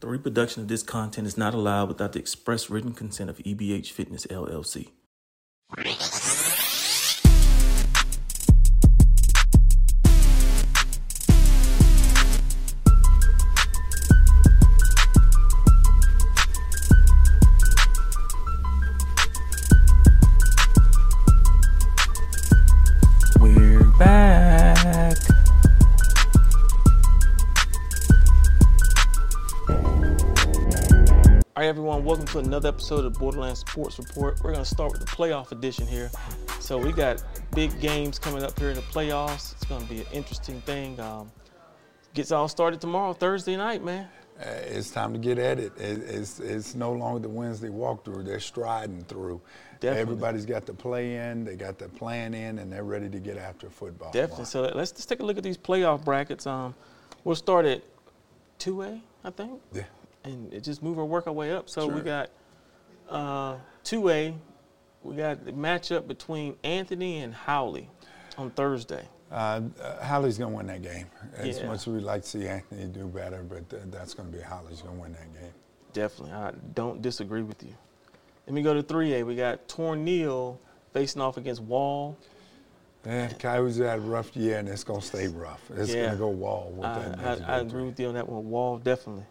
The reproduction of this content is not allowed without the express written consent of EBH Fitness LLC. All right, everyone, welcome to another episode of Borderland Sports Report. We're going to start with the playoff edition here. So, we got big games coming up here in the playoffs. It's going to be an interesting thing. Um, gets all started tomorrow, Thursday night, man. Uh, it's time to get at it. it. It's, it's no longer the Wednesday walkthrough. They're striding through. Definitely. Everybody's got the play in, they got the plan in, and they're ready to get after football. Definitely. So, let's just take a look at these playoff brackets. Um, we'll start at 2A, I think. Yeah. And just move our work our way up. So we Sure. got uh, 2A. We got the matchup between Anthony and Howley on Thursday. Uh, uh, Holly's going to win that game. As Yeah. much as we'd like to see Anthony do better, but uh, that's going to be Holly's going to win that game. Definitely, I don't disagree with you. Let me go to 3A. We got Tornil facing off against Wall. Yeah, Coyotes had a rough year, and it's going to stay rough. It's Yeah. going to go wall with I, that. I, I agree with you on that one. Wall definitely.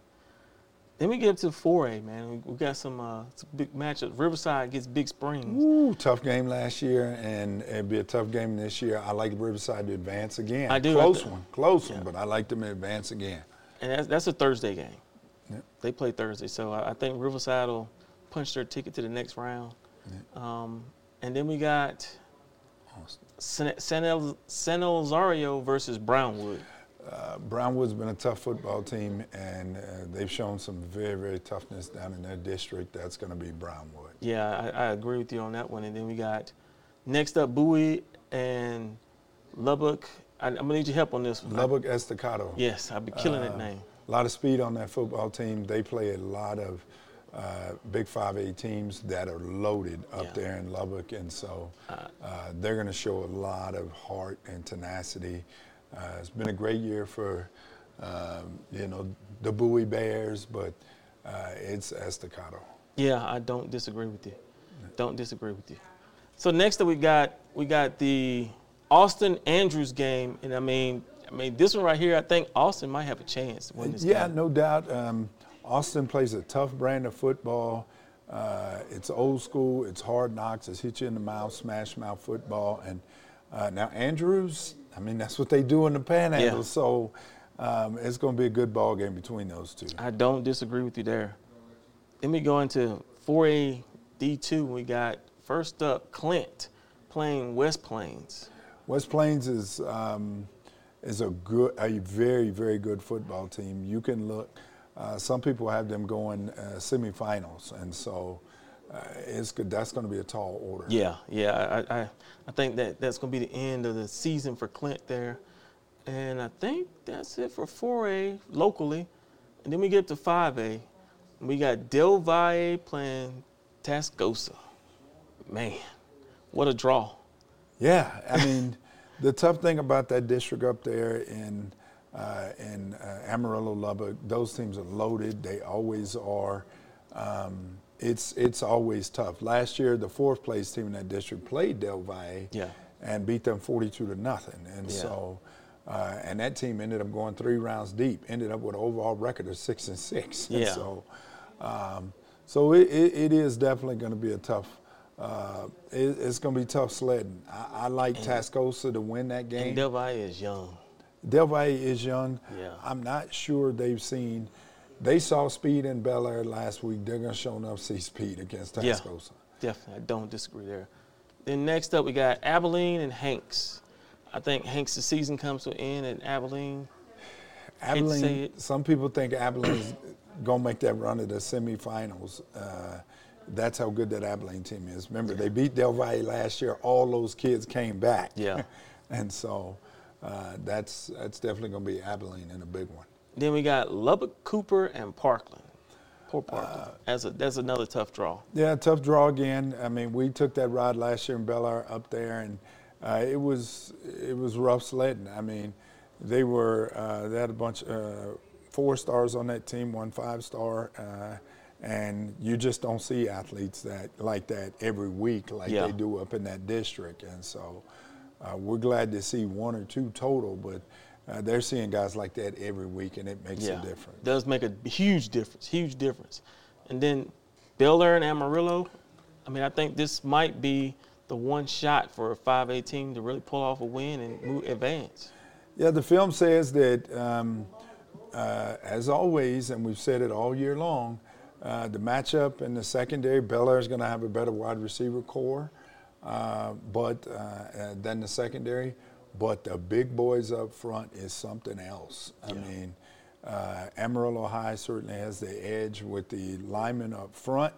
Then we get up to 4A, man. We, we got some, uh, some big matchups. Riverside gets Big Springs. Ooh, tough game last year, and it'd be a tough game this year. I like Riverside to advance again. I do. Close I one, close Yeah. one, but I like them to advance again. And that's, that's a Thursday game. Yep. They play Thursday, so I, I think Riverside will punch their ticket to the next round. Um, and then we got San, San, El, San Elizario versus Brownwood. Uh, Brownwood's been a tough football team, and uh, they've shown some very, very toughness down in their district. That's going to be Brownwood. Yeah, I, I agree with you on that one. And then we got next up Bowie and Lubbock. I, I'm gonna need your help on this one. Lubbock Estacado. Yes, I'll be killing that Uh, name. A lot of speed on that football team. They play a lot of uh, big 5A teams that are loaded up Yeah. there in Lubbock, and so uh, they're going to show a lot of heart and tenacity. Uh, it's been a great year for um, you know the Bowie Bears, but uh, it's Estacado. Yeah, I don't disagree with you. Don't disagree with you. So next up we got we got the Austin Andrews game, and I mean, I mean this one right here. I think Austin might have a chance to win this Yeah, game. no doubt. Um, Austin plays a tough brand of football. Uh, it's old school. It's hard knocks. It's hit you in the mouth, smash mouth football. And uh, now Andrews, I mean that's what they do in the Panhandle. Yeah. So um, it's going to be a good ball game between those two. I don't disagree with you there. Let me go into 4A D2. We got first up Clint playing West Plains. West Plains is um, is a good, a very very good football team. You can look. Uh, some people have them going uh, semifinals, and so uh, it's good. That's going to be a tall order. Yeah, yeah. I, I, I think that that's going to be the end of the season for Clint there. And I think that's it for 4A locally. And then we get to 5A. We got Del Valle playing Tascosa. Man, what a draw. Yeah, I mean, the tough thing about that district up there in uh, in uh, Amarillo, Lubbock, those teams are loaded. They always are. Um, it's it's always tough. Last year, the fourth place team in that district played Del Valle Yeah. and beat them 42 to nothing. And Yeah. so, uh, and that team ended up going three rounds deep. Ended up with an overall record of six and six. And Yeah. so, um, so it, it, it is definitely going to be a tough. Uh, it, it's going to be tough sledding. I, I like Tascosa to win that game. And Del Valle is young. Del Valle is young. Yeah. I'm not sure they've seen. They saw speed in Bel Air last week. They're going to show enough see speed against Tascosa. Yeah. Definitely. I don't disagree there. Then next up, we got Abilene and Hanks. I think Hanks' season comes to an end at Abilene. Abilene. Some people think Abilene's going to make that run to the semifinals. Uh, that's how good that Abilene team is. Remember, they beat Del Valle last year. All those kids came back. Yeah. and so uh, that's that's definitely going to be Abilene in a big one. Then we got Lubbock, Cooper, and Parkland. Poor Uh, Parkland. that's a that's another tough draw. Yeah, tough draw again. I mean, we took that ride last year in Bel Air up there, and uh, it was it was rough sledding. I mean, they were uh, they had a bunch uh, four stars on that team, one five star, uh, and you just don't see athletes that like that every week like Yeah. they do up in that district. And so uh, we're glad to see one or two total, but uh, they're seeing guys like that every week, and it makes a difference. Does make a huge difference, huge difference. And then Bel Air and Amarillo, I mean, I think this might be the one shot for a 5A team to really pull off a win and move, advance. Yeah, the film says that, um, uh, as always, and we've said it all year long, uh, the matchup in the secondary, Bel Air is going to have a better wide receiver core, uh, but uh, uh, than the secondary. But the big boys up front is something else. I Yeah. mean, uh, Amarillo High certainly has the edge with the linemen up front.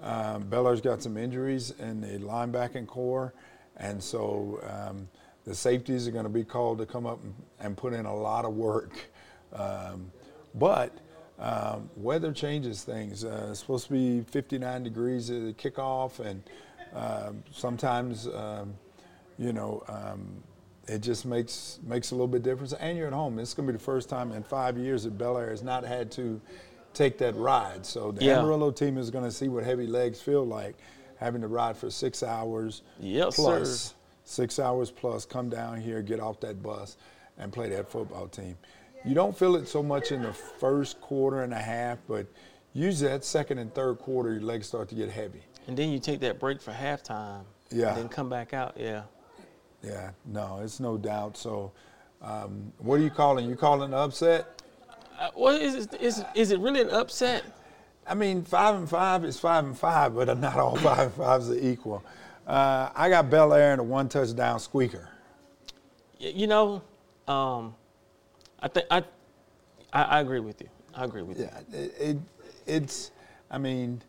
Um, Bel Air's got some injuries in the linebacking core, and so um, the safeties are going to be called to come up and, and put in a lot of work. Um, but um, weather changes things. Uh, it's supposed to be 59 degrees at the kickoff, and um, sometimes, um, you know, um, it just makes makes a little bit difference. And you're at home. It's going to be the first time in five years that Bel Air has not had to take that ride. So the Yeah. Amarillo team is going to see what heavy legs feel like, having to ride for six hours Yes, plus, sir. six hours plus, come down here, get off that bus, and play that football team. You don't feel it so much in the first quarter and a half, but usually that second and third quarter, your legs start to get heavy. And then you take that break for halftime. Yeah. And then come back out. Yeah. Yeah, no, it's no doubt. So, um, what are you calling? You calling an upset? Uh, well, is, it- is, is it really an upset? I mean, five and five is five and five, but not all five and fives are equal. Uh, I got Bel Air in a one touchdown squeaker. You know, um, I think I, I, agree with you. I agree with you. Yeah, it, it it's. I mean,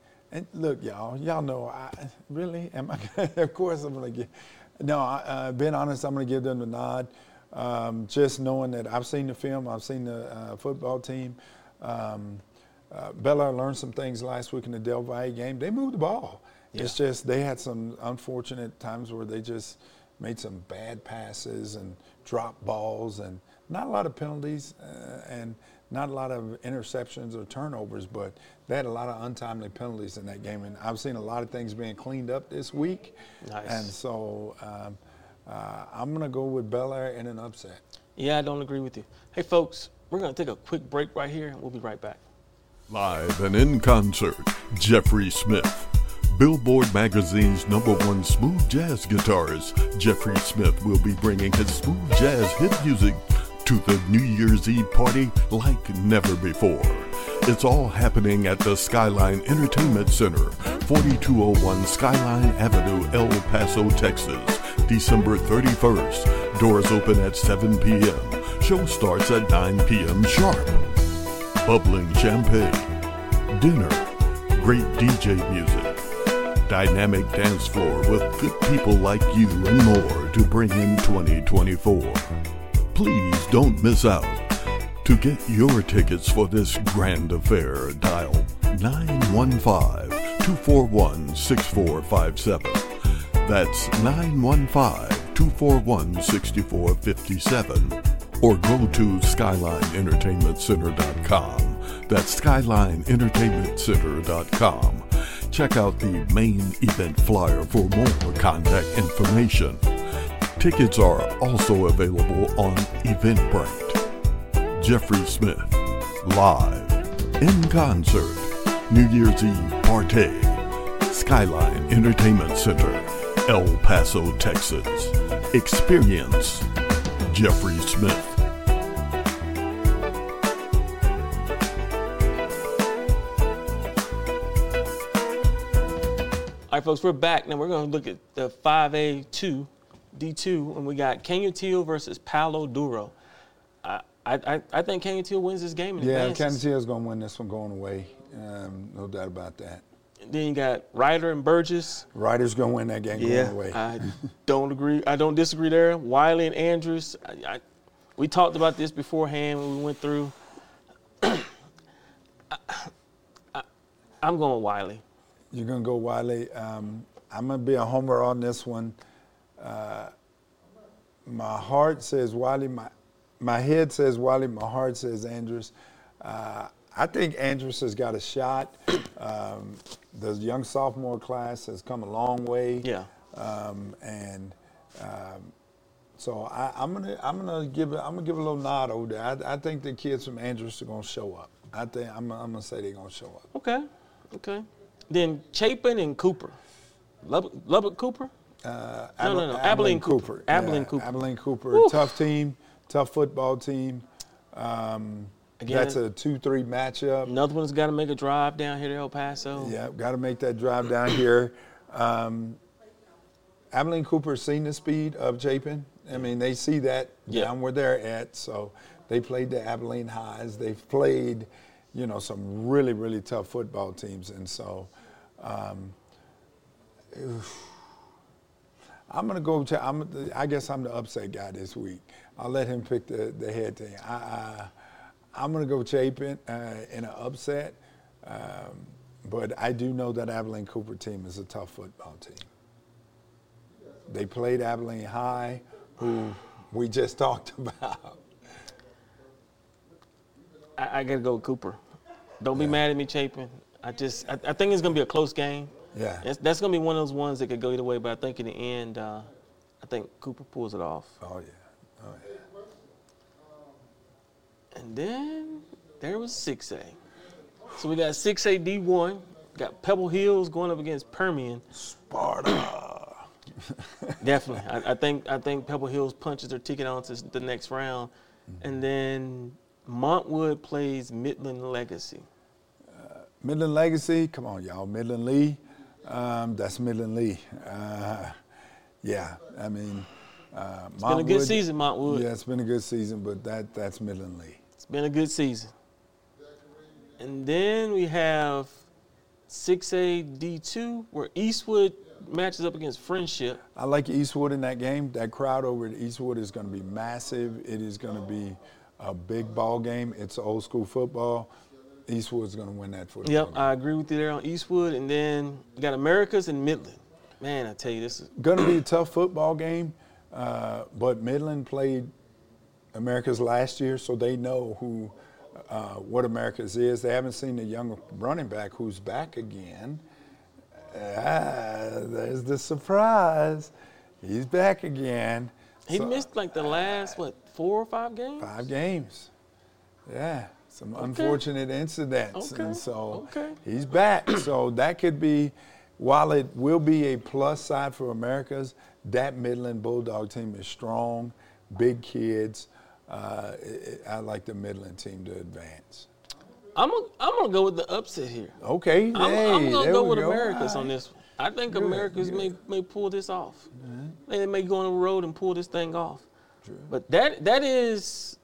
look, y'all, y'all know. I really am. I. Of course, I'm gonna give. No, I, uh, being honest, I'm gonna give them the nod. Um, just knowing that I've seen the film, I've seen the uh, football team. Um, uh, Bel Air learned some things last week in the Del Valle game. They moved the ball. It's just they had some unfortunate times where they just made some bad passes and dropped balls and not a lot of penalties uh, and not a lot of interceptions or turnovers, but they had a lot of untimely penalties in that game. And I've seen a lot of things being cleaned up this week. Nice. And so um, uh, I'm going to go with Bel Air in an upset. Yeah, I don't agree with you. Hey, folks, we're going to take a quick break right here, and we'll be right back. Live and in concert, Jeffrey Smith. Billboard Magazine's number one smooth jazz guitarist, Jeffrey Smith, will be bringing his smooth jazz hit music to the New Year's Eve party like never before. It's all happening at the Skyline Entertainment Center, 4201 Skyline Avenue, El Paso, Texas, December 31st. Doors open at 7 p.m. Show starts at 9 p.m. sharp bubbling champagne, dinner, great DJ music, dynamic dance floor with good people like you and more to bring in 2024. Please don't miss out. To get your tickets for this grand affair, dial 915 241 6457. That's 915 241 6457 or go to SkylineEntertainmentCenter.com. That's SkylineEntertainmentCenter.com. Check out the main event flyer for more contact information. Tickets are also available on Eventbrite. Jeffrey Smith, live, in concert, New Year's Eve party, Skyline Entertainment Center, El Paso, Texas. Experience Jeffrey Smith. All right, folks, we're back. Now we're going to look at the 5A2, D2, and we got Canutillo versus Palo Duro. I, I, I think Canutillo wins this game and Yeah, advances. Kansas is going to win this one going away. Um, no doubt about that. Then you got Rider and Burges. Rider's going to win that game going away. I don't agree. I don't disagree there. Wylie and Andress. I, I, we talked about this beforehand when we went through. I, I'm going Wylie. You're going to go Wylie. Um, I'm going to be a homer on this one. Uh, my heart says Wally. My my head says Wally. My heart says Andress. Uh, I think Andress has got a shot. Um, the young sophomore class has come a long way. Yeah. Um, and um, so I, am gonna I'm gonna give I'm gonna give a little nod over there. I, I think the kids from Andress are gonna show up. I think I'm, I'm gonna say they're gonna show up. Okay. Okay. Then Chapin and Cooper. Lubbock, Lubbock Cooper? Uh, No, no, no. Abilene Cooper. Abilene Yeah, Cooper. Abilene Cooper. Tough team, tough football team. Um, Again- that's a two-three matchup. Another one's got to make a drive down here to El Paso. Yeah, got to make that drive down here. Um, Abilene Cooper's seen the speed of Chapin. I mean, they see that Yeah. down where they're at. So they played the Abilene Highs. They've played, you know, some really, really tough football teams. And so um, I'm going to go. To, I'm, I guess I'm the upset guy this week. I'll let him pick the, the head thing. I, I, I'm going to go Chapin uh, in an upset. Um, but I do know that Abilene Cooper team is a tough football team. They played Abilene High, who we just talked about. I, I got to go with Cooper. Don't be mad at me, Chapin. I just, I, I think it's going to be a close game. Yeah. That's, that's going to be one of those ones that could go either way, but I think in the end, uh, I think Cooper pulls it off. Oh yeah. Oh yeah. And then there was 6A. So we got 6A D1, got Pebble Hills going up against Permian. Sparta. Definitely. I, I think I think Pebble Hills punches their ticket on to the next round. And then Montwood plays Midland Legacy. Midland Legacy. Come on, y'all. Midland Lee. Um, that's Midland Lee. Uh, yeah. I mean. Uh, It's been a good season, Montwood. Yeah, it's been a good season, but that that's Midland Lee. It's been a good season. And then we have 6A D2, where Eastwood matches up against Frenship. I like Eastwood in that game. That crowd over at Eastwood is going to be massive. It is going to be a big ball game. It's old school football. Eastwood's going to win that for Yep. I agree with you there on Eastwood. And then you got Americas and Midland. Man, I tell you, this is going to be a tough football game, uh, but Midland played America's last year, so they know who uh, what America's is. They haven't seen the young running back who's back again. Ah, there's the surprise. He's back again. he So- missed like the last what four or five games. Five games. Yeah, some unfortunate incidents. Okay, And so okay. he's back. so that could be, while it will be a plus side for America's, that Midland Bulldog team is strong, big kids. Uh, it- I like the Midland team to advance. I'm gonna, I'm gonna go with the upset here. Okay, I'm, hey, I'm gonna go with go. Americas All on this one. I think Good, Americas good. may may pull this off. They may go on the road and pull this thing off. True. But that that is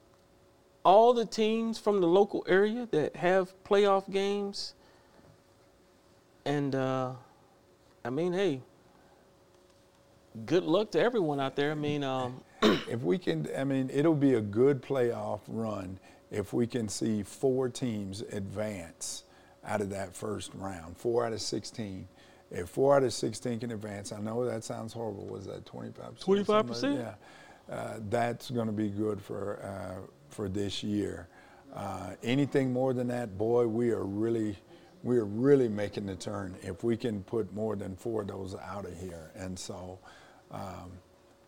all the teams from the local area that have playoff games. And uh, I mean, hey, good luck to everyone out there. I mean, um, if we can, I mean, it'll be a good playoff run if we can see four teams advance out of that first round, four out of 16. If four out of 16 can advance, I know that sounds horrible. Was that 25%? 25%? Yeah. Uh, that's going to be good for, uh, for this year. Uh, anything more than that, boy, we are really, we are really making the turn if we can put more than four of those out of here. And so, um,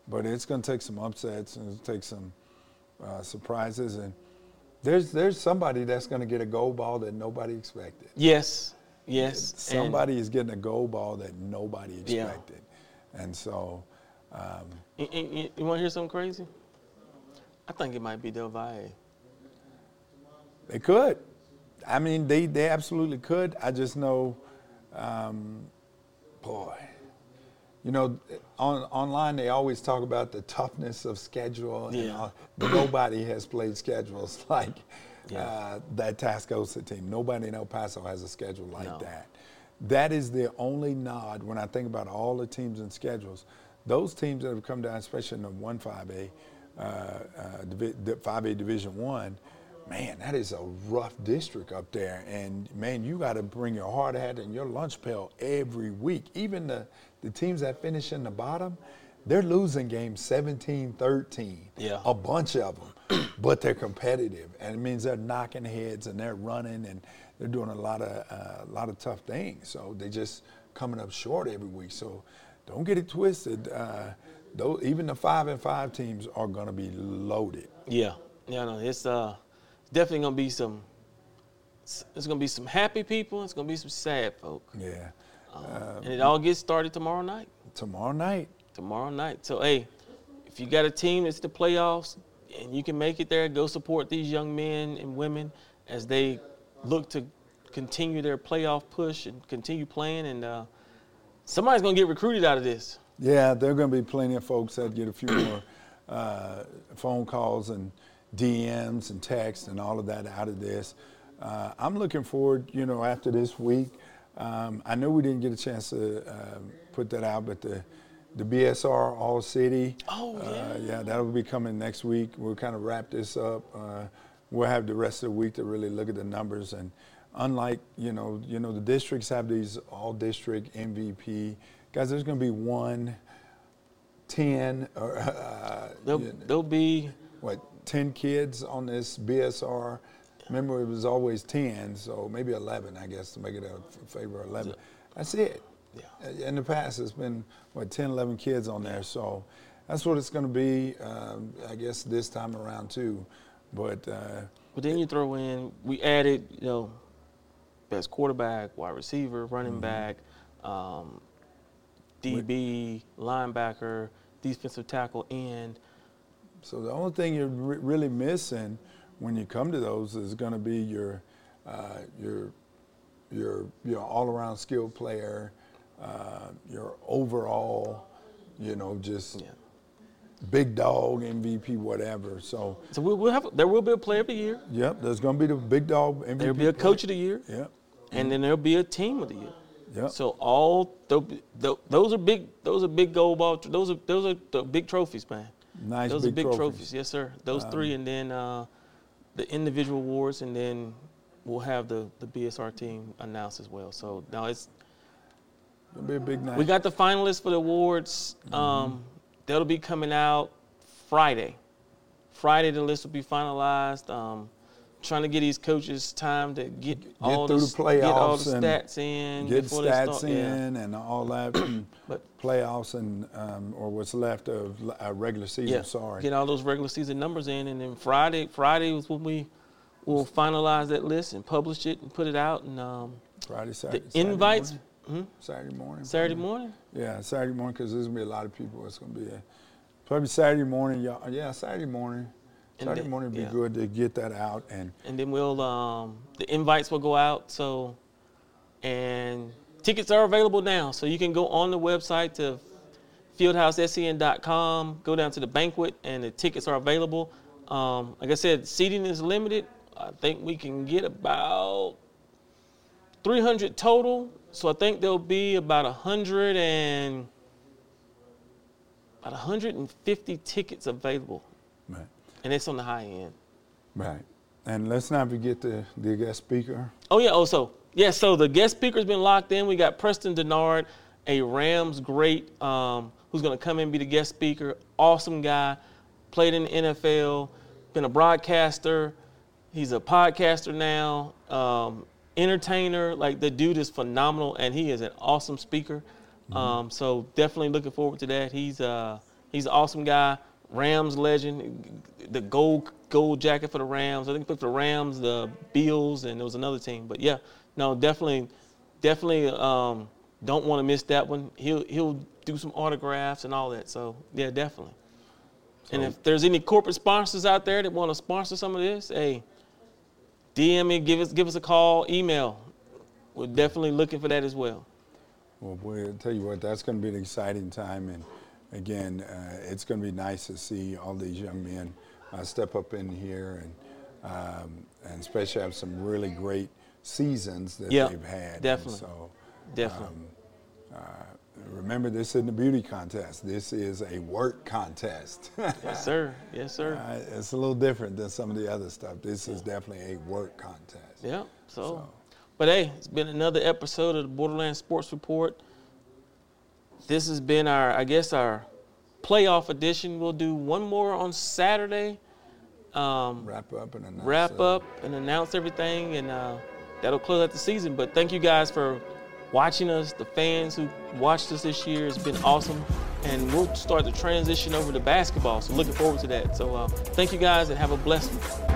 but it's going to take some upsets and it'll take some uh, surprises. And there's there's somebody that's going to get a gold ball that nobody expected. yes, yes. and- Somebody is getting a gold ball that nobody Yeah. expected. And so, um, And- and- and you want to hear something crazy? I think it might be Del Valle. they could. I mean, they, they absolutely could. I just know, um, boy, you know, on, online they always talk about the toughness of schedule. And Yeah. all. Nobody has played schedules like Yeah. uh, that Tascosa team. Nobody in El Paso has a schedule like No. that. That is the only nod when I think about all the teams and schedules. Those teams that have come down, especially in the one five A, uh, uh, divi- five A Division One, man, that is a rough district up there. And man, you got to bring your hard hat and your lunch pail every week. Even the the teams that finish in the bottom, they're losing games 17 13. Yeah. A bunch of them, but they're competitive. And it means they're knocking heads and they're running and they're doing a lot of, uh, a lot of tough things. So they're just coming up short every week. So don't get it twisted. Uh, though, even the five and five teams are going to be loaded. Yeah, yeah, no, it's uh, definitely gonna be some. It's gonna be some happy people. It's gonna be some sad folk. Yeah. Um, and it all gets started tomorrow night. Tomorrow night. Tomorrow night. So hey, if you got a team that's the playoffs and you can make it there, go support these young men and women as they look to continue their playoff push and continue playing. And uh, somebody's gonna get recruited out of this. Yeah, there are going to be plenty of folks that get a few more uh, phone calls and DMs and texts and all of that out of this. Uh, I'm looking forward, you know, after this week. Um, I know we didn't get a chance to uh, put that out, but the the BSR All City. Oh yeah. Uh, yeah, that'll be coming next week. We'll kind of wrap this up. Uh, we'll have the rest of the week to really look at the numbers and. Unlike you know, you know the districts have these all district MVP guys. There's going to be one, ten, or uh, There'll, you know, there'll be what, 10 kids on this BSR. Remember, it was always 10, so maybe 11, I guess, to make it a favor of 11. That's it. Yeah. In the past, it's been, what, 10, 11 kids on there. So that's what it's going to be, um, I guess, this time around, too. But, uh, But then you throw in, we added, you know, best quarterback, wide receiver, running Mm-hmm. back, um, DB, linebacker, defensive tackle, end. So the only thing you're re- really missing when you come to those is going to be your uh, your your your all-around skill player, uh, your overall, you know, just Yeah. big dog MVP, whatever. So So we'll, have, there will be a player of the year. yep, there's going to be the big dog MVP. There'll be a player. coach of the year, Yep, and then there'll be a team of the year. Yep. So all tho- tho- those are big. Those are big gold ball. Those are those are the big trophies, man. nice those big, are big trophies. Um, trophies. Yes, sir. Those three, and then uh, the individual awards, and then we'll have the the BSR team announced as well. So now it's It'll be a big night. we got the finalists for the awards. Mm-hmm. Um, that'll be coming out Friday. Friday, the list will be finalized. Um, trying to get these coaches time to get, all through the s- get all the stats in get stats start. Yeah. in and all that But playoffs and um, or what's left of uh, regular season. yeah, Sorry. get all those regular season numbers in, and then Friday, Friday was when we will finalize that list and publish it and put it out. And um, Friday, the Saturday. Saturday invites morning? hmm, Saturday morning. Saturday probably. morning. Yeah, Saturday morning because there's gonna be a lot of people. It's gonna be a, probably Saturday morning. Y'all, yeah, Saturday morning. And Saturday then- morning would be yeah. good to get that out and and then we'll um, the invites will go out. So, and tickets are available now, so you can go on the website to fieldhousescn.com, go down to the banquet, and the tickets are available. Um, like I said, seating is limited. I think we can get about 300 total. So I think there'll be about 100 and about 150 tickets available, right, and it's on the high end. right. And let's not forget the the guest speaker. Oh yeah. Also, yeah. So the guest speaker's been locked in. We got Preston Dennard, a Rams great, um, who's going to come in and be the guest speaker. Awesome guy, played in the NFL, been a broadcaster. He's a podcaster now, um, entertainer. Like the dude is phenomenal, and he is an awesome speaker. Um, so definitely looking forward to that. He's uh, he's an awesome guy. Rams legend, the gold gold jacket for the Rams. I think he played for the Rams, the Bills, and there was another team. But yeah, no, definitely, definitely um, don't want to miss that one. He'll he'll do some autographs and all that. So yeah, definitely. and if there's any corporate sponsors out there that want to sponsor some of this, hey, DM me, give us give us a call, email. We're definitely looking for that as well. Well, boy, I'll tell you what, that's going to be an exciting time. And again, uh, it's going to be nice to see all these young men uh, step up in here and, um, and especially have some really great seasons that Yeah, they've had. And definitely. so Definitely. uh, remember, this isn't a beauty contest. This is a work contest. yes, sir. Yes, sir. Uh, it's a little different than some of the other stuff. This is definitely a work contest. Yeah. So, So- but hey, it's been another episode of the Borderland Sports Report. This has been our, I guess, our playoff edition. We'll do one more on Saturday. Um, wrap up and announce wrap up and announce everything, and uh, that'll close out the season. But thank you guys for watching us, the fans who watched us this year. It's been awesome. And we'll start the transition over to basketball. So looking forward to that. So uh, thank you guys and have a blessed one.